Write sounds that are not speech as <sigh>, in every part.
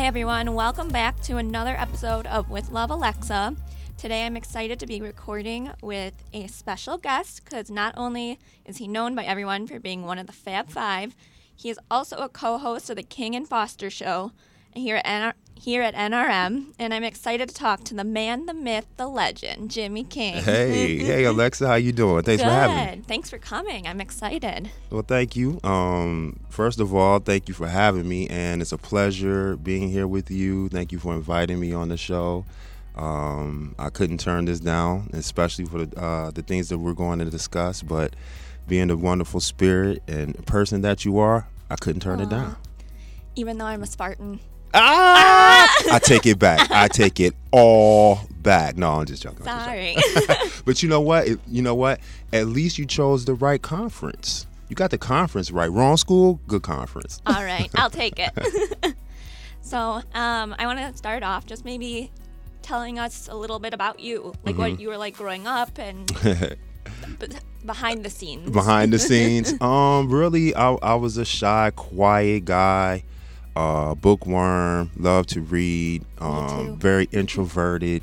Hey everyone, welcome back to another episode of With Love Alexa. Today I'm excited to be recording with a special guest because not only is he known by everyone for being one of the Fab Five, he is also a co host of the King and Foster show here at, here at NRM, and I'm excited to talk to the man, the myth, the legend, Jimmy King. Hey, <laughs> hey Alexa, how you doing? Thanks Good. for having me. Thanks for coming. I'm excited. Well, thank you. Um, first of all, thank you for having me, and it's a pleasure being here with you. Thank you for inviting me on the show. Um, I couldn't turn this down, especially for the, uh, the things that we're going to discuss. But being the wonderful spirit and person that you are, I couldn't turn it down. Even though I'm a Spartan. Ah! <laughs> I take it back. I take it all back. No, I'm just joking. I'm just joking. Sorry. <laughs> But you know what? You know what? At least you chose the right conference. You got the conference right. Wrong school, good conference. All right, <laughs> I'll take it. so, um, I want to start off just maybe telling us a little bit about you, like Mm-hmm. what you were like growing up and behind the scenes. Behind the scenes, um, really, I, I was a shy, quiet guy, uh, bookworm, love to read, um, very introverted.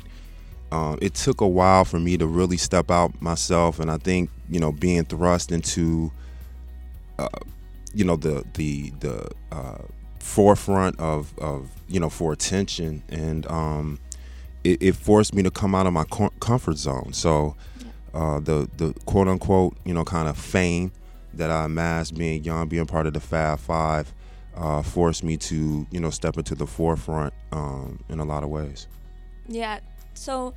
Um, it took a while for me to really step out myself, and I think you know being thrust into, uh, you know the the the uh, forefront of of you know for attention, and um, it, it forced me to come out of my com- comfort zone. So uh, the the quote unquote you know kind of fame that I amassed being young, being part of the Fab Five, uh, forced me to you know step into the forefront um, in a lot of ways. Yeah. So,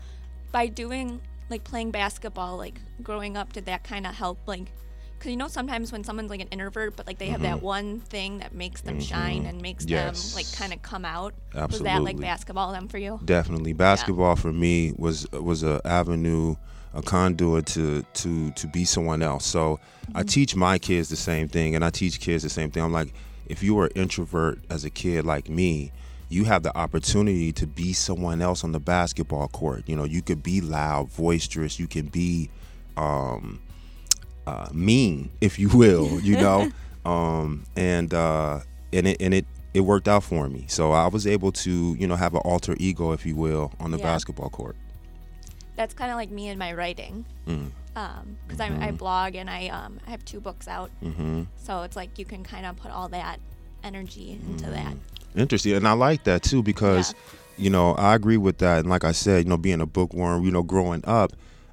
by doing like playing basketball, like growing up, did that kind of help? Like, because you know sometimes when someone's like an introvert, but like they have that one thing that makes them shine and makes Mm-hmm. Yes. them like kind of come out. Absolutely. Was that like basketball then for you? Definitely, basketball for me was was a avenue, a conduit to to to be someone else. So I teach my kids the same thing, and I teach kids the same thing. I'm like, if you were an introvert as a kid like me, you have the opportunity to be someone else on the basketball court. You know, you could be loud, boisterous. You can be um, uh, mean, <laughs> if you will. You know, <laughs> um, and uh, and it and it it worked out for me. So I was able to, you know, have an alter ego, if you will, on the Yeah. basketball court. That's kind of like me in my writing. Mm. Um, because I blog and I um I have two books out, hmm so it's like you can kind of put all that energy into that. Interesting, and I like that too because, you know, I agree with that. And like I said, you know, being a bookworm, you know, growing up,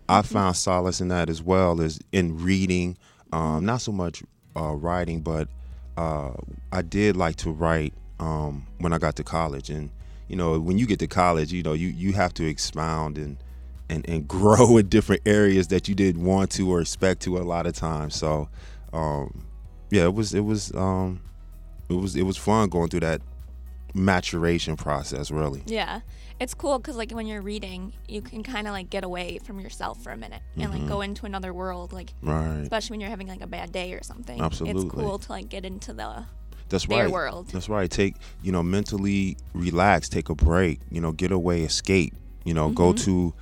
I found solace in that as well as in reading. Um, not so much uh, writing, but uh, I did like to write um, when I got to college. And you know, when you get to college, you know, you you have to expound and and, and grow <laughs> in different areas that you didn't want to or expect to a lot of times. So, um, yeah, it was it was um, it was it was fun going through that maturation process. Really, Yeah, it's cool because like when you're reading, you can kind of like get away from yourself for a minute and like go into another world. Like right? especially when you're having like a bad day or something. Absolutely. it's cool to like get into the That's their right. world. That's right. Take you know mentally relax, take a break. You know, get away, escape. You know, go Mm-hmm. to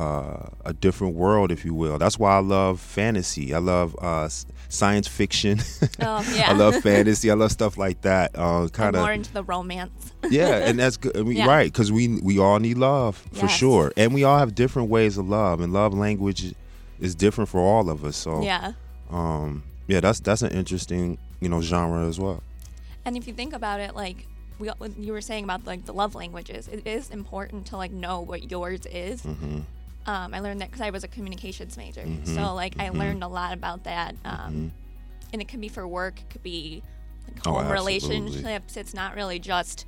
uh, a different world, if you will. That's why I love fantasy. I love uh, science fiction. <laughs> Oh yeah, I love fantasy. I love stuff like that. Uh, kind more of into the romance. yeah, and <laughs> that's good. I mean, Yeah. Right, because we we all need love for Yes. sure, and we all have different ways of love, and love language is different for all of us. So yeah, um, yeah, that's that's an interesting you know genre as well. and if you think about it, like we you were saying about like the love languages, it is important to like know what yours is. hmm Um, I learned that because I was a communications major, Mhm, so like I mhm. learned a lot about that. Um, Mhm. and it can be for work, it could be like Oh, home absolutely. relationships. It's not really just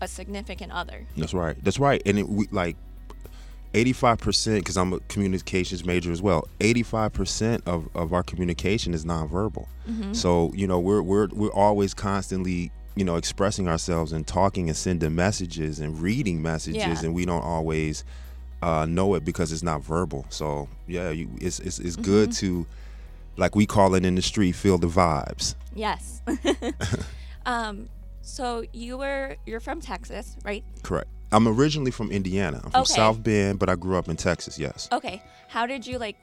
a significant other. That's right. That's right. And it, we like eighty-five percent because I'm a communications major as well. Eighty-five percent of, of our communication is nonverbal. Mm-hmm. So you know we're we're we're always constantly you know expressing ourselves and talking and sending messages and reading messages, Yeah. and we don't always uh, know it because it's not verbal. So yeah, you, it's it's, it's good Mm-hmm. to like we call it in the street, feel the vibes. Yes. <laughs> <laughs> um, so you were you're from Texas, right? Correct. I'm originally from Indiana. I'm from Okay. South Bend, but I grew up in Texas. Yes. Okay. How did you like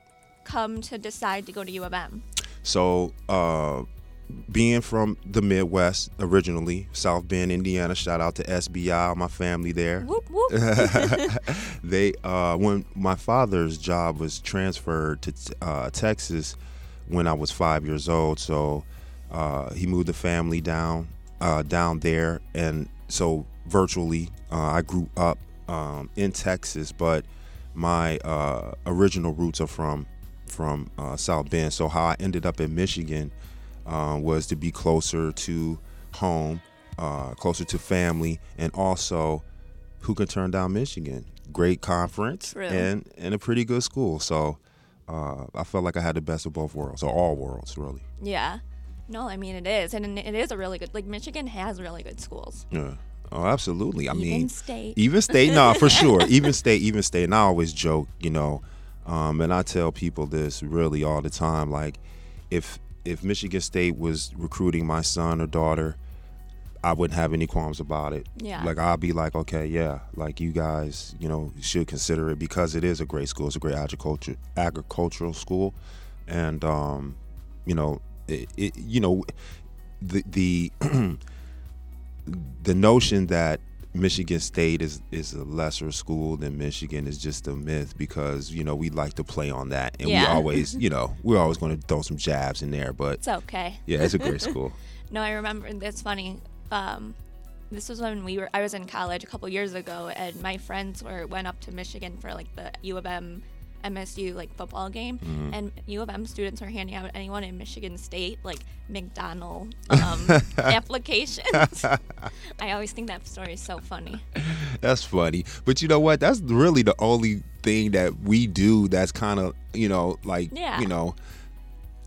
come to decide to go to U of M? So uh, being from the Midwest originally, South Bend, Indiana. Shout out to SBI, my family there. Whoop whoop. <laughs> <laughs> they uh, when my father's job was transferred to uh, Texas when I was five years old, so uh, he moved the family down uh, down there, and so virtually uh, I grew up um, in Texas, but my uh, original roots are from from South Bend. So how I ended up in Michigan was to be closer to home, closer to family, and also who can turn down Michigan? Great conference True. and and a pretty good school. So uh, I felt like I had the best of both worlds, or all worlds, really. yeah. No, I mean it is, and it is a really good. Like Michigan has really good schools. Yeah. Oh, absolutely. I Even mean, state. even state, no, for <laughs> sure. Even state, even state. And I always joke, you know, um, and I tell people this really all the time. Like, if if Michigan State was recruiting my son or daughter, I wouldn't have any qualms about it. Yeah. Like I'll be like, okay, yeah, like you guys, you know, should consider it because it is a great school. It's a great agriculture agricultural school, and um, you know, it, it you know, the the <clears throat> the notion that Michigan State is is a lesser school than Michigan is just a myth because you know we like to play on that and Yeah. we always <laughs> you know we're always going to throw some jabs in there, but It's okay. yeah, it's a great school. <laughs> No, I remember. It's funny. Um, this was when we were. I was in college a couple years ago, and my friends were went up to Michigan for like the U of M, MSU like football game, Mm-hmm. and U of M students are handing out anyone in Michigan State like McDonald <laughs> um, applications. I always think that story is so funny. That's funny. But you know what? That's really the only thing that we do that's kind of, you know, like, Yeah. you know,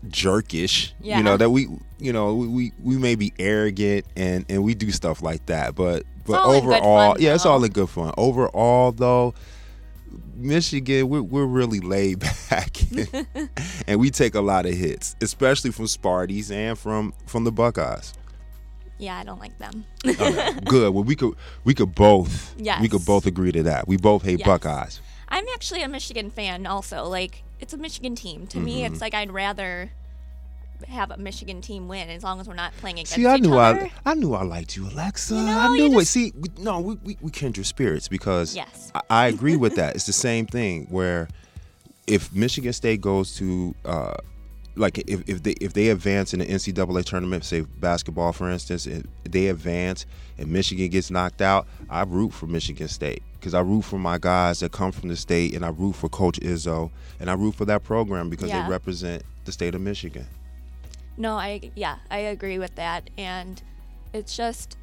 jerkish. Yeah. You know, that we, you know, we we may be arrogant and and we do stuff like that, but but all in good overall, fun, yeah, it's all in good fun. Overall though, Michigan, we're, we're really laid <laughs> back, <laughs> and we take a lot of hits, especially from Sparties and from from the Buckeyes. Yeah, I don't like them. Okay, <laughs> good. Well, we could we could both we could both agree to that. We both hate Yes. Buckeyes. I'm actually a Michigan fan also. Like it's a Michigan team. To me, Mm-hmm. it's like I'd rather have a Michigan team win as long as we're not playing against See, I knew other. I I knew I liked you, Alexa. You know, I knew it. just- See, we, no, we, we we kindred spirits because Yes. I, I agree with that. It's the same thing where if Michigan State goes to uh, like if, if they if they advance in the NCAA tournament, say basketball for instance, if they advance and Michigan gets knocked out, I root for Michigan State because I root for my guys that come from the state, and I root for Coach Izzo, and I root for that program because Yeah. they represent the state of Michigan. No, I yeah, I agree with that. And it's just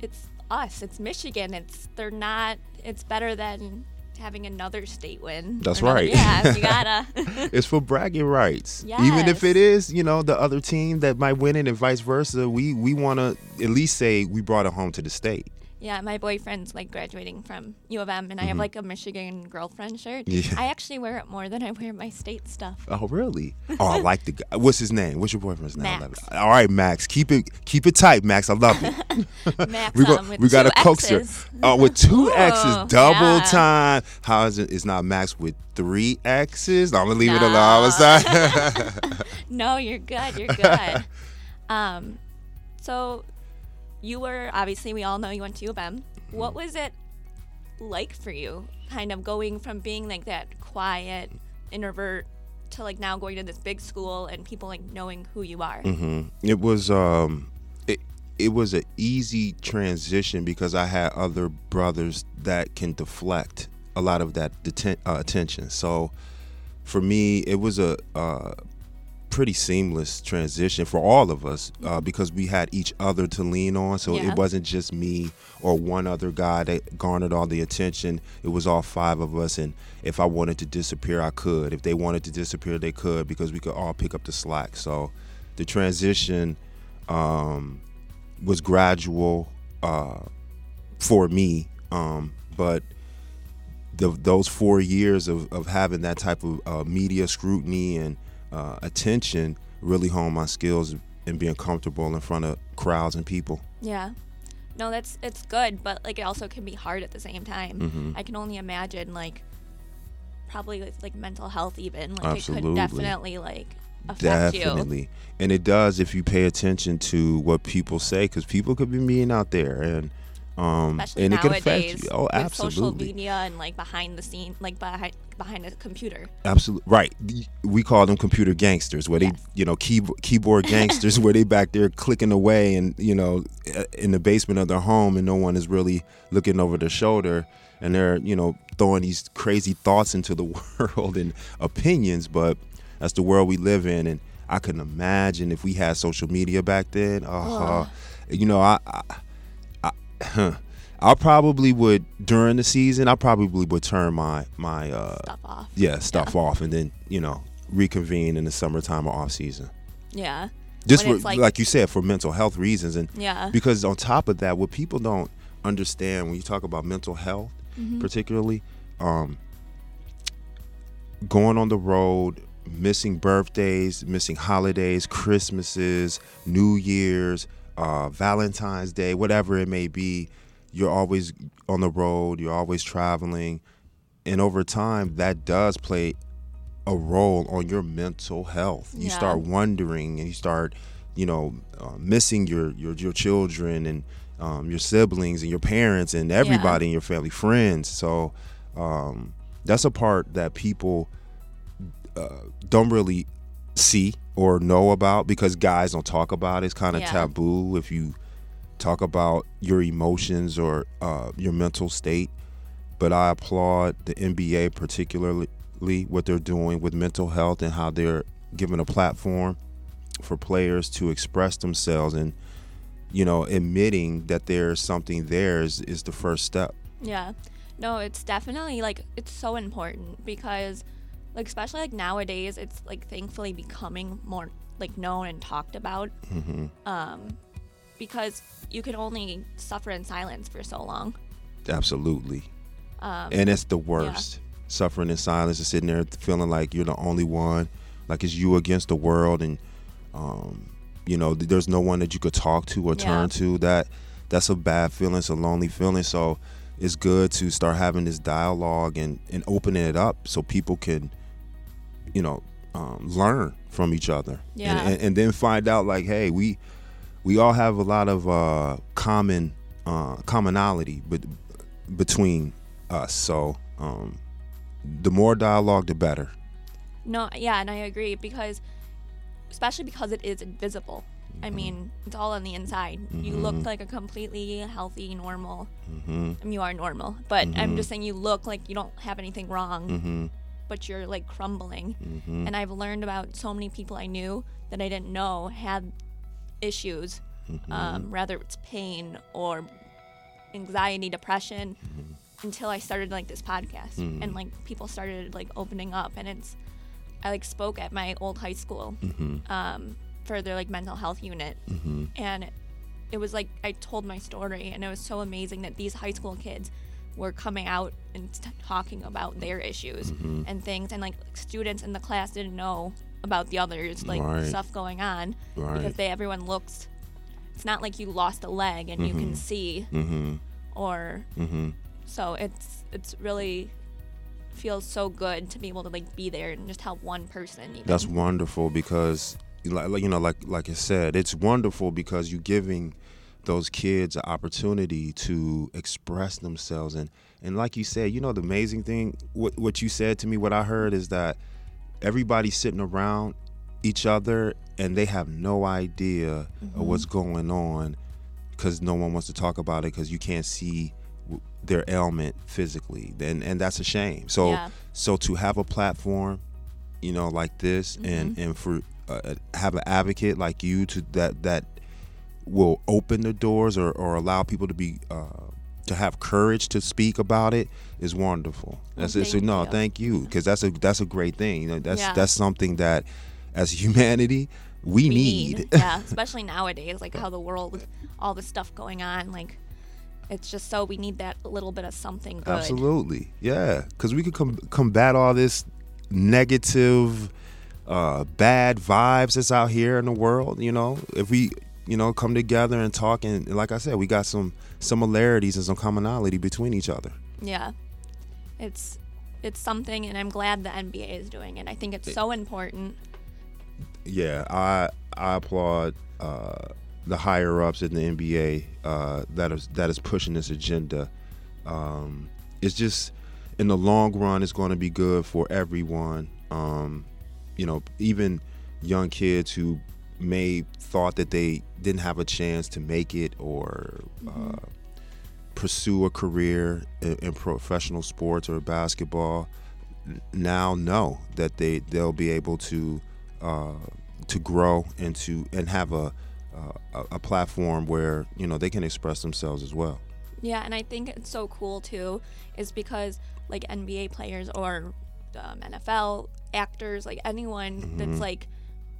it's us. It's Michigan. It's they're not it's better than having another state win. That's another- right. Yeah, you gotta <laughs> it's for bragging rights. Even if it is, you know, the other team that might win it and vice versa, we we want to at least say we brought it home to the state. Yeah, my boyfriend's like graduating from U of M and I have like a Michigan girlfriend shirt. Mm-hmm. Yeah. I actually wear it more than I wear my state stuff. Oh, really? <laughs> Oh, I like the guy. What's his name? What's your boyfriend's name? I Max. All right, Max. Keep it keep it tight, Max. I love it. <laughs> Max we um, with we got two a coaster. X's. Oh, with two Ooh, X's, double yeah. time. How is it? It's not Max with three X's. I'm gonna leave it alone. I'm No. sorry. <laughs> No, you're good. You're good. um, so you were obviously we all know you went to U of M. What was it like for you, kind of going from being like that quiet introvert to like now going to this big school and people like knowing who you are? hmm It was um, it it was an easy transition because I had other brothers that can deflect a lot of that deten- uh, attention. So for me, it was a uh, pretty seamless transition for all of us uh, because we had each other to lean on. So Yeah. it wasn't just me or one other guy that garnered all the attention. It was all five of us. And if I wanted to disappear, I could. If they wanted to disappear, they could because we could all pick up the slack. So the transition um, was gradual uh, for me. Um, but the, those four years of, of having that type of uh, media scrutiny and uh, attention really honed my skills and being comfortable in front of crowds and people. Yeah. No, that's it's good, but like it also can be hard at the same time. Mhm. I can only imagine like probably with like mental health even like it could definitely like affect you. Definitely. And it does if you pay attention to what people say, because people could be mean out there, and um, Especially and it can affect you. Oh, with social media and like behind the scene, like behind behind a computer. absolutely right. We call them computer gangsters, where Yes. they, you know, key, keyboard <laughs> gangsters, where they back there clicking away, and you know, uh, in the basement of their home, and no one is really looking over their shoulder, and they're, you know, throwing these crazy thoughts into the <laughs> world and opinions, but that's the world we live in, and I can imagine if we had social media back then. Uh, you know, I, I, I, <coughs> I probably would during the season. I probably would turn my my uh, Stuff off. yeah stuff off, and then you know reconvene in the summertime or off season. Yeah. Just for, like, like- you said, for mental health reasons, and Yeah. because on top of that, what people don't understand when you talk about mental health, Mm-hmm. particularly, um, going on the road, missing birthdays, missing holidays, Christmases, New Year's, uh, Valentine's Day, whatever it may be, you're always on the road, you're always traveling. And over time, that does play a role on your mental health. You Yeah. start wondering and you start, you know, uh, missing your, your, your children and um, your siblings and your parents and everybody in your family, friends. So um, that's a part that people uh, don't really see or know about because guys don't talk about it. It's kind of Yeah. taboo if you talk about your emotions or uh, your mental state. But I applaud the NBA, particularly what they're doing with mental health and how they're giving a platform for players to express themselves and you know admitting that there's something there is, is the first step Yeah. No, it's definitely like it's so important because like especially like nowadays it's like thankfully becoming more like known and talked about. hmm Um because you can only suffer in silence for so long. absolutely Um and it's the worst suffering in silence and sitting there feeling like you're the only one like it's you against the world and um, you know there's no one that you could talk to or Yeah. turn to that that's a bad feeling it's a lonely feeling so it's good to start having this dialogue and, and opening it up so people can you know um, learn from each other Yeah. and, and, and then find out like hey we we all have a lot of uh, common uh, commonality but between us so um, the more dialogue the better No, yeah, and I agree because, especially because it is invisible. I Mm-hmm. mean, it's all on the inside. You look like a completely healthy, normal. hmm I mean, you are normal, but I'm Mhm. just saying you look like you don't have anything wrong, hmm but you're like crumbling. hmm And I've learned about so many people I knew that I didn't know had issues, Mm-hmm. um, whether it's pain or anxiety, depression, Mm-hmm. until I started like this podcast and like people started like opening up. And it's, I like spoke at my old high school hmm um, for their like mental health unit, hmm and it was like I told my story, and it was so amazing that these high school kids were coming out and t- talking about their issues Mhm. and things, and like students in the class didn't know about the others, like Right. stuff going on, because they everyone looks. It's not like you lost a leg and you can Mhm. see, hmm or hmm so it's it's really feels so good to be able to like be there and just help one person. Even. that's wonderful because like, you know like like I said it's wonderful because you're giving those kids an opportunity to express themselves. And and like you said you know the amazing thing what what you said to me what I heard is that everybody's sitting around each other and they have no idea of mm-hmm. what's going on because no one wants to talk about it because you can't see their ailment physically. And and that's a shame. So Yeah. so to have a platform you know like this and mm-hmm. and for uh, uh, have an advocate like you to that that will open the doors or, or allow people to be uh, to have courage to speak about it is wonderful. That's it. So no, you. thank you because that's a that's a great thing. You know, that's Yeah. that's something that as humanity we, we need. <laughs> yeah, especially nowadays, like how the world, all the stuff going on, like it's just so we need that little bit of something good. Absolutely, yeah. Because we could com- combat all this negative, uh, bad vibes that's out here in the world. You know, if we, you know, come together and talk, and like I said, we got some similarities and some commonality between each other. Yeah, it's it's something, and I'm glad the NBA is doing it. I think it's so important. yeah, I I applaud uh, the higher ups in the NBA uh, that is that is pushing this agenda. Um, it's just in the long run, it's going to be good for everyone. Um, you know, even young kids who may thought that they didn't have a chance to make it or uh, pursue a career in, in professional sports or basketball now know that they they'll be able to uh, to grow and to and have a, uh, a a platform where you know they can express themselves as well. Yeah, and I think it's so cool too, is because like NBA players or um, NFL actors, like anyone Mm-hmm. that's like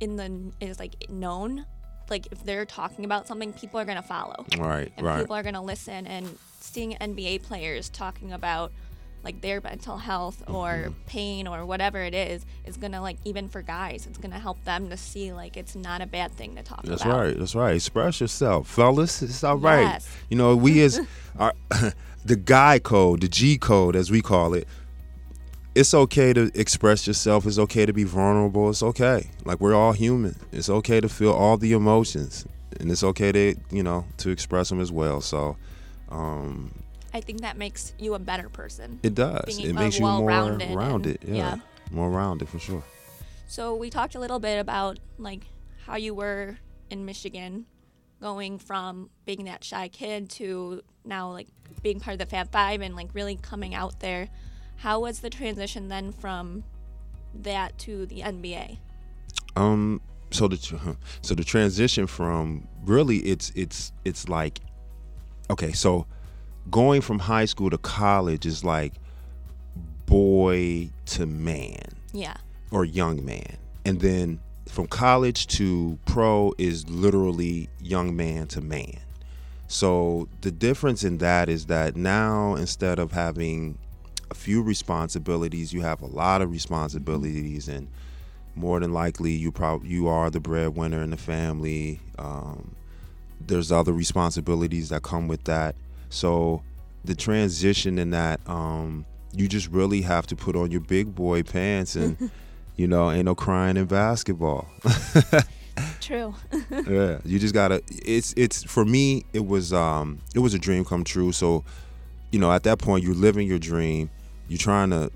in the is like known, like if they're talking about something, people are gonna follow, Right, and right. people are gonna listen. And seeing NBA players talking about like their mental health or Mm-hmm. pain or whatever it is is gonna like even for guys, it's gonna help them to see like it's not a bad thing to talk about. That's about. right. That's right. Express yourself, fellas. It's all right. Yes. You know, we <laughs> as our, <laughs> the guy code, the G code, as we call it. It's okay to express yourself. It's okay to be vulnerable. It's okay. Like we're all human. It's okay to feel all the emotions, and it's okay to you know to express them as well. So, um, I think that makes you a better person. it does. Being, it makes you more well-rounded and- Yeah. yeah. more rounded for sure. So we talked a little bit about like how you were in Michigan, going from being that shy kid to now like being part of the Fab Five and like really coming out there. How was the transition then from that to the NBA? Um. So the <laughs> so the transition from really it's it's it's like okay. So going from high school to college is like boy to man Yeah. or young man, and then from college to pro is literally young man to man. So the difference in that is that now instead of having a few responsibilities, you have a lot of responsibilities, and more than likely you probably you are the breadwinner in the family. Um, there's other responsibilities that come with that. So the transition in that, um, you just really have to put on your big boy pants and. <laughs> You know, ain't no crying in basketball. <laughs> True. <laughs> yeah, you just gotta. It's it's for me. It was um it was a dream come true. So, you know, at that point, you're living your dream. You're trying to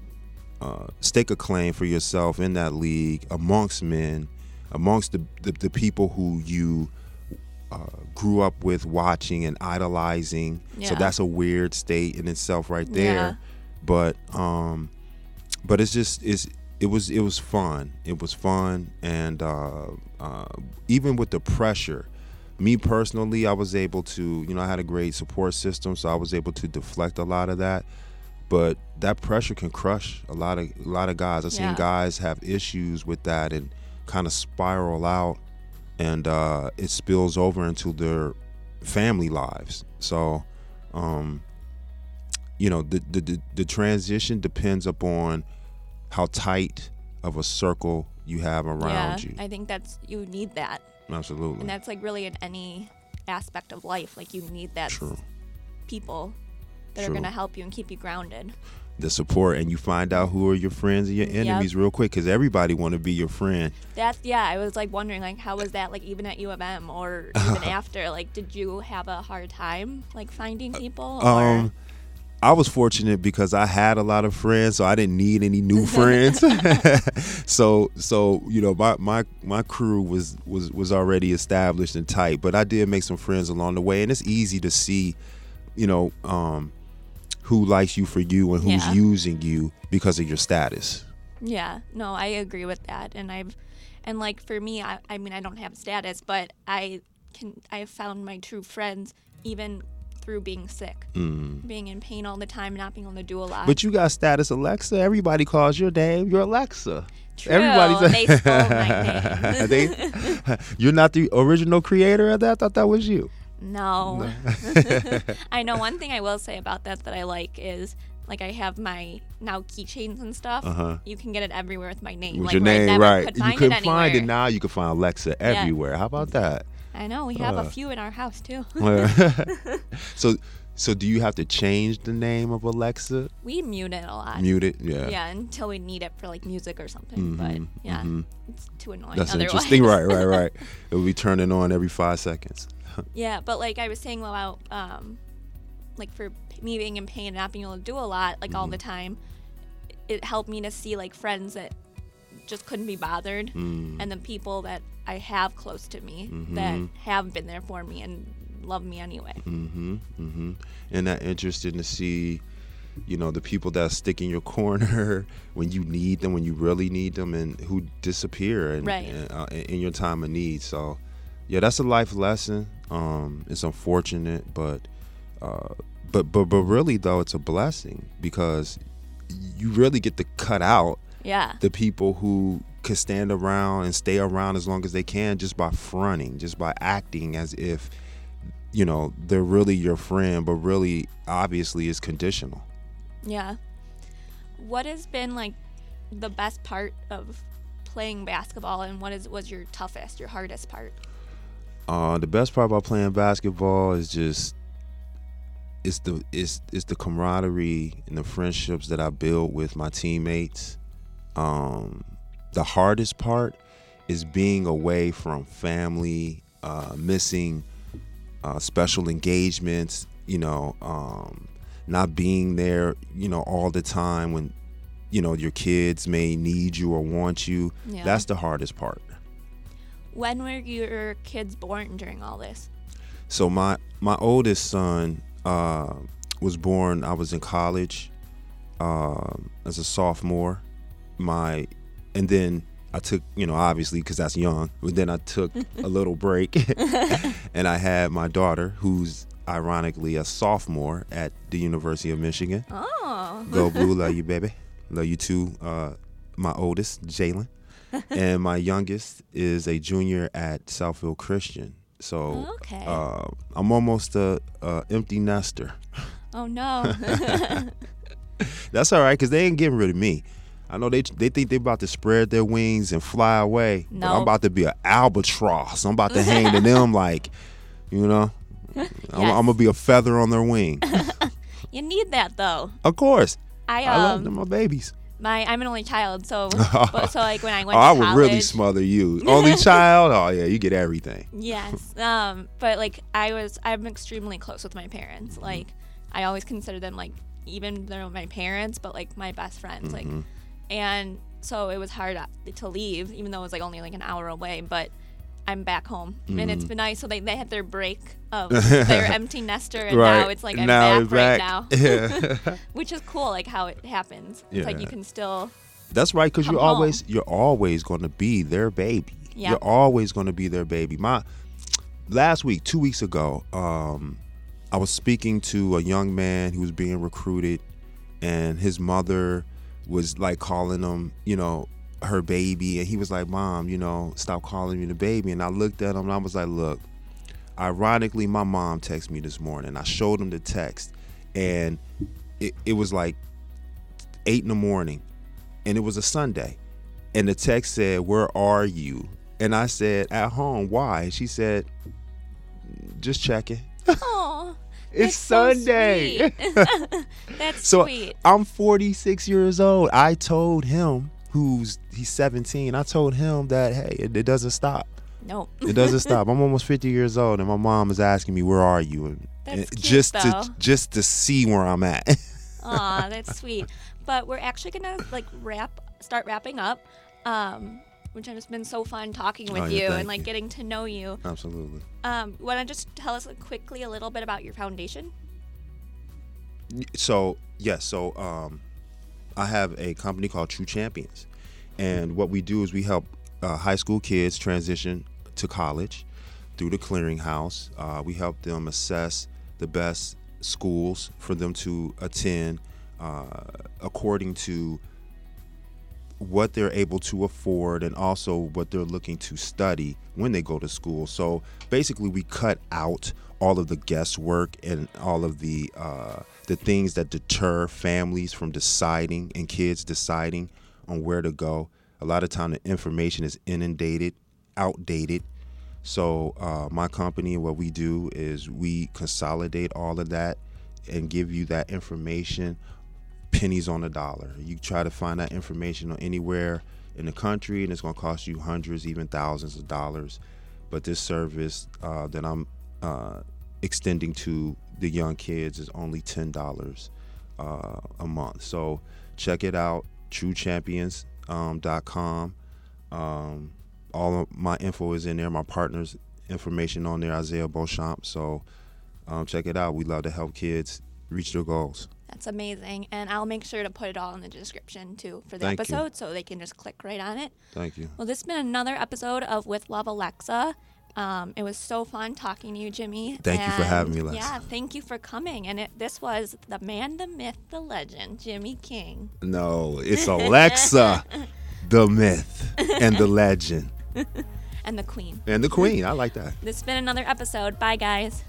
uh, stake a claim for yourself in that league amongst men, amongst the the, the people who you uh, grew up with watching and idolizing. So that's a weird state in itself, right there. Yeah. But um, but it's just it's it was it was fun. It was fun, and uh, uh, even with the pressure, me personally, I was able to you know I had a great support system, so I was able to deflect a lot of that. But that pressure can crush a lot of a lot of guys. I've seen Yeah. guys have issues with that and kind of spiral out, and uh, it spills over into their family lives. So. Um, you know the, the the the transition depends upon how tight of a circle you have around yeah. you. I think that's you need that, Absolutely. and that's like really in any aspect of life. Like you need that True. people that are gonna help you and keep you grounded. The support and you find out who are your friends and your Yep. enemies real quick because everybody want to be your friend. That's yeah. I was like wondering like how was that like even at U of M or <laughs> even after like did you have a hard time like finding people or Um, I was fortunate because I had a lot of friends, so I didn't need any new <laughs> friends. <laughs> so, so you know, my my my crew was was was already established and tight, but I did make some friends along the way, and it's easy to see, you know, um, who likes you for you and who's Yeah. using you because of your status. yeah no I agree with that and I've and like for me I, I mean I don't have status but I can I have found my true friends even through being sick being in pain all the time not being able to do a lot Mm. But you got status, Alexa. Everybody calls your name. You're Alexa. True, Everybody's they stole my <laughs> name. They- <laughs> you're not the original creator of that. I thought that was you. No. <laughs> <laughs> I know one thing I will say about that that I like is like I have my now keychains and stuff. Uh-huh. You can get it everywhere with my name. With like your name, right? Could You couldn't it find it now. You can find Alexa everywhere. How about that? I know we have Uh. a few in our house too. <laughs> so, So do you have to change the name of Alexa? We mute it a lot. Mute it, yeah. Yeah, until we need it for like music or something. but Mhm, yeah, mhm. it's too annoying. That's otherwise. interesting. Right, right, right. It'll be turning on every five seconds. <laughs> Yeah, but like I was saying about um, like for me being in pain and not being able to do a lot like all the Mm-hmm. time, it helped me to see like friends that just couldn't be bothered, Mm. and the people that I have close to me that Mhm. have been there for me and love me anyway. Mm-hmm. Mm-hmm. And that interesting to see, you know, the people that stick in your corner <laughs> when you need them, when you really need them, and who disappear and, Right. and, uh, in your time of need. So, yeah, that's a life lesson. Um, it's unfortunate, but, uh, but but but really though, it's a blessing because you really get to cut out Yeah, the people who could stand around and stay around as long as they can just by fronting, just by acting as if you know they're really your friend, but really obviously is conditional. yeah. What has been like the best part of playing basketball, and what is was your toughest, your hardest part? Uh, the best part about playing basketball is just it's the it's it's the camaraderie and the friendships that I build with my teammates. Um, the hardest part is being away from family, uh, missing uh, special engagements. You know, um, not being there. You know, all the time when you know your kids may need you or want you. Yeah. That's the hardest part. When were your kids born during all this? So my my oldest son uh, was born. I was in college um as a sophomore. My and then I took you know obviously because that's young. But then I took a little <laughs> break, <laughs> and I had my daughter, who's ironically a sophomore at the University of Michigan. Oh, Go blue, <laughs> love you, baby. Love you too. Uh, my oldest, Jalen, <laughs> and my youngest is a junior at Southfield Christian. So okay. uh, I'm almost a, a empty nester. oh no. <laughs> <laughs> That's all right, because they ain't getting rid of me. I know they they think they're about to spread their wings and fly away. but I'm about to be an albatross. I'm about to hang to them like, you know, I'm, I'm gonna be a feather on their wing. you need that though. of course, I I love um them, my babies. My I'm an only child, so <laughs> but, so like when I went Oh, to I would really smother you. Only <laughs> child? Oh yeah, you get everything. Yes. Um, but like I was I'm extremely close with my Mm-hmm. parents. Like I always consider them like even though my parents, but like my best friends. Like Mm-hmm. and so it was hard to leave, even though it was like only like an hour away, but I'm back home, and Mm-hmm. it's been nice. So they, they had their break of <laughs> their empty nester, and now it's like I'm Now back we're right now, <laughs> Yeah. <laughs> which is cool. Like how it happens. It's like you can still That's right, because you're home. always you're always going to be their baby. Yeah. You're always going to be their baby. My last week, two weeks ago, um, I was speaking to a young man who was being recruited, and his mother was like calling him, you know, her baby, and he was like, "Mom, you know, stop calling me the baby." And I looked at him and I was like, "Look." Ironically, my mom texted me this morning. I showed him the text, and it, it was like eight in the morning, and it was a Sunday. And the text said, Where are you? And I said, At home. Why? And she said, Just checking. <laughs> It's Sunday. <laughs> That's <laughs> so sweet. I'm 46 years old. I told him, who's he's 17, I told him that, hey, it, it doesn't stop. Nope. It doesn't <laughs> stop. I'm almost 50 years old, and my mom is asking me, Where are you? And, That's and cute, just though. to just to see where I'm at. <laughs> Aw, that's sweet. But we're actually gonna like wrap, start wrapping up, um, which has been so fun talking with Oh, yeah, you and like you. getting to know you. Absolutely. Um, want to just tell us like, quickly a little bit about your foundation? so yes so um i have a company called true champions and what we do is we help uh, high school kids transition to college through the clearinghouse uh, we help them assess the best schools for them to attend uh, according to what they're able to afford and also what they're looking to study when they go to school. So basically, we cut out all of the guesswork and all of the uh, the things that deter families from deciding and kids deciding on where to go. A lot of time, the information is inundated, outdated. So uh, my company, what we do is we consolidate all of that and give you that information pennies on the dollar. You try to find that information on anywhere in the country, and it's going to cost you hundreds, even thousands of dollars. But this service uh, that I'm uh, extending to the young kids is only ten dollars uh, a month. So check it out, TrueChampions.com. Um, um, all of my info is in there. My partner's information on there, Isaiah Beauchamp. So um, check it out. We love to help kids reach their goals. That's amazing. And I'll make sure to put it all in the description too for the Thank you. episode so they can just click right on it. Thank you. Well, this has been another episode of With Love Alexa. Um, it was so fun talking to you, Jimmy. Thank you for having me, And, Lex. Yeah, thank you for coming. And it, this was the man, the myth, the legend, Jimmy King. No, it's <laughs> Alexa, the myth and the legend <laughs> And the queen. and the queen. I like that. This has been another episode. Bye, guys.